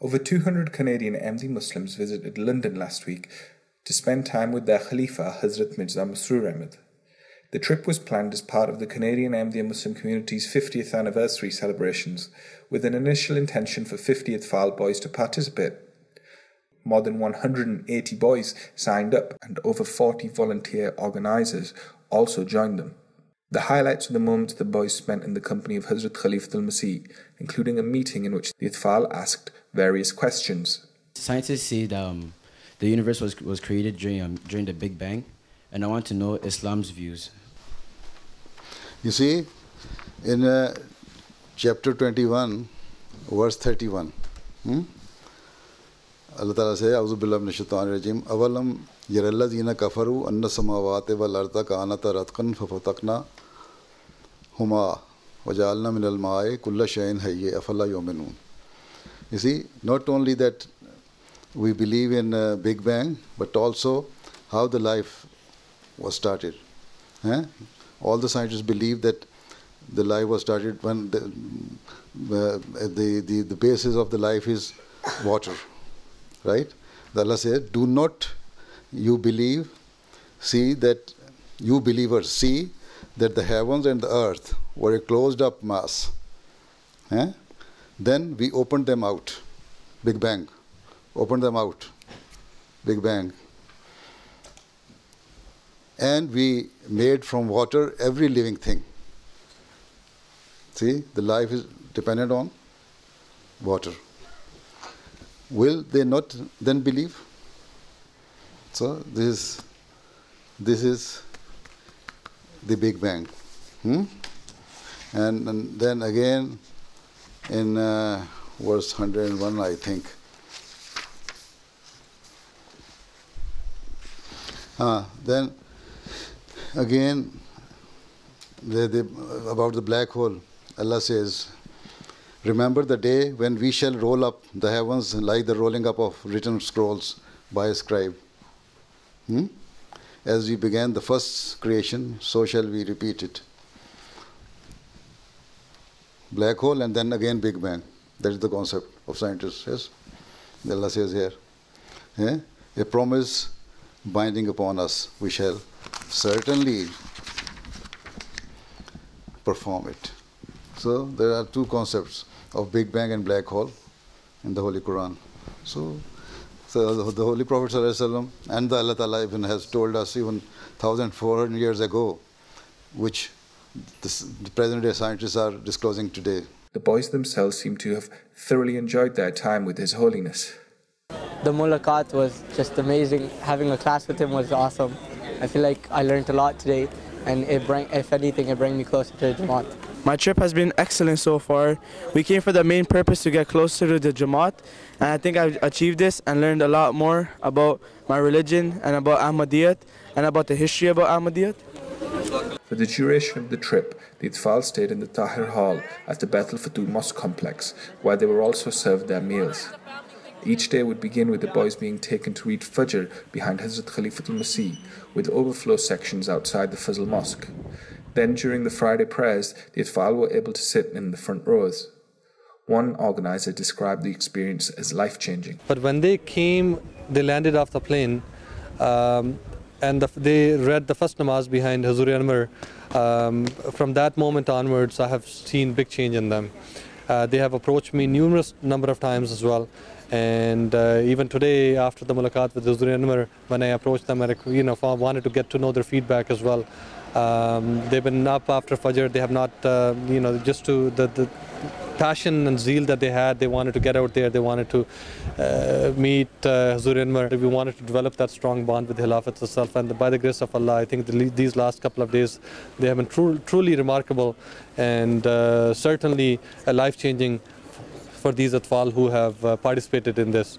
Over 200 Canadian Ahmadi Muslims visited London last week to spend time with their Khalifa Hazrat Mirza Masroor Ahmad. The trip was planned as part of the Canadian Ahmadiyya Muslim community's 50th anniversary celebrations, with an initial intention for 50 Atfal boys to participate. More than 180 boys signed up, and over 40 volunteer organisers also joined them. The highlights of the moments the boys spent in the company of Hazrat Khalifa al Masih, including a meeting in which the Atfal asked various questions. Scientists say that um, the universe was, was created during, um, during the Big Bang, and I want to know Islam's views. You see, in uh, chapter 21, verse 31, hmm? Allah Ta'ala says, Auzu billah min shaitan rajim, Avalam yarallazina kafaru anna samawati wal arda kanata ratqan fafatakna huma wajalna min al-ma'i kulla shayin hayye afala yu'minun. You see, not only that we believe in uh, Big Bang, but also how the life was started. Eh? All the scientists believe that the life was started when the, uh, the, the, the basis of the life is water. Right? The Allah said, Do not you believe, see that you believers see that the heavens and the earth were a closed up mass. Eh? Then we opened them out. Big Bang. Opened them out. Big Bang. And we made from water every living thing. See, the life is dependent on water. Will they not then believe? So this is this is the Big Bang. Hmm? And, and then again in uh, verse 101, I think. Uh, then again, the, the, about the black hole, Allah says, Remember the day when we shall roll up the heavens like the rolling up of written scrolls by a scribe. Hmm? As we began the first creation, so shall we repeat it. Black hole and then again Big Bang. That is the concept of scientists, yes? Allah says here. Yeah? A promise binding upon us. We shall certainly perform it. So there are two concepts of Big Bang and black hole in the Holy Quran. So, so the Holy Prophet ﷺ and the Allah Ta'ala even has told us even 1400 years ago, which the present day scientists are disclosing today. The boys themselves seem to have thoroughly enjoyed their time with His Holiness. The mulaqat was just amazing. Having a class with him was awesome. I feel like I learned a lot today, and it bring, if anything, it brought me closer to the Jamaat. My trip has been excellent so far. We came for the main purpose to get closer to the Jamaat, and I think I've achieved this and learned a lot more about my religion and about Ahmadiyyat and about the history about Ahmadiyyat. For the duration of the trip, the Atfal stayed in the Tahir Hall at the Baitul Futuh Mosque complex, where they were also served their meals. Each day would begin with the boys being taken to read Fajr behind Hazrat Khalifatul Masih, with overflow sections outside the Fazl Mosque. Then, during the Friday prayers, the Atfal were able to sit in the front rows. One organizer described the experience as life changing. But when they came, they landed off the plane, um, and the, they read the first namaz behind Hazur Anwar. Um, from that moment onwards, I have seen big change in them. Uh, they have approached me numerous number of times as well. And uh, even today, after the mulaqat with Hazur Anwar, when I approached them, I you know, wanted to get to know their feedback as well. Um, they've been up after Fajr. They have not, uh, you know, just to the, the passion and zeal that they had. They wanted to get out there. They wanted to uh, meet uh, Hazur Anwar. We wanted to develop that strong bond with Khilafat itself. And by the grace of Allah, I think the, these last couple of days, they have been tru truly remarkable and uh, certainly a life-changing for these Atfal who have uh, participated in this.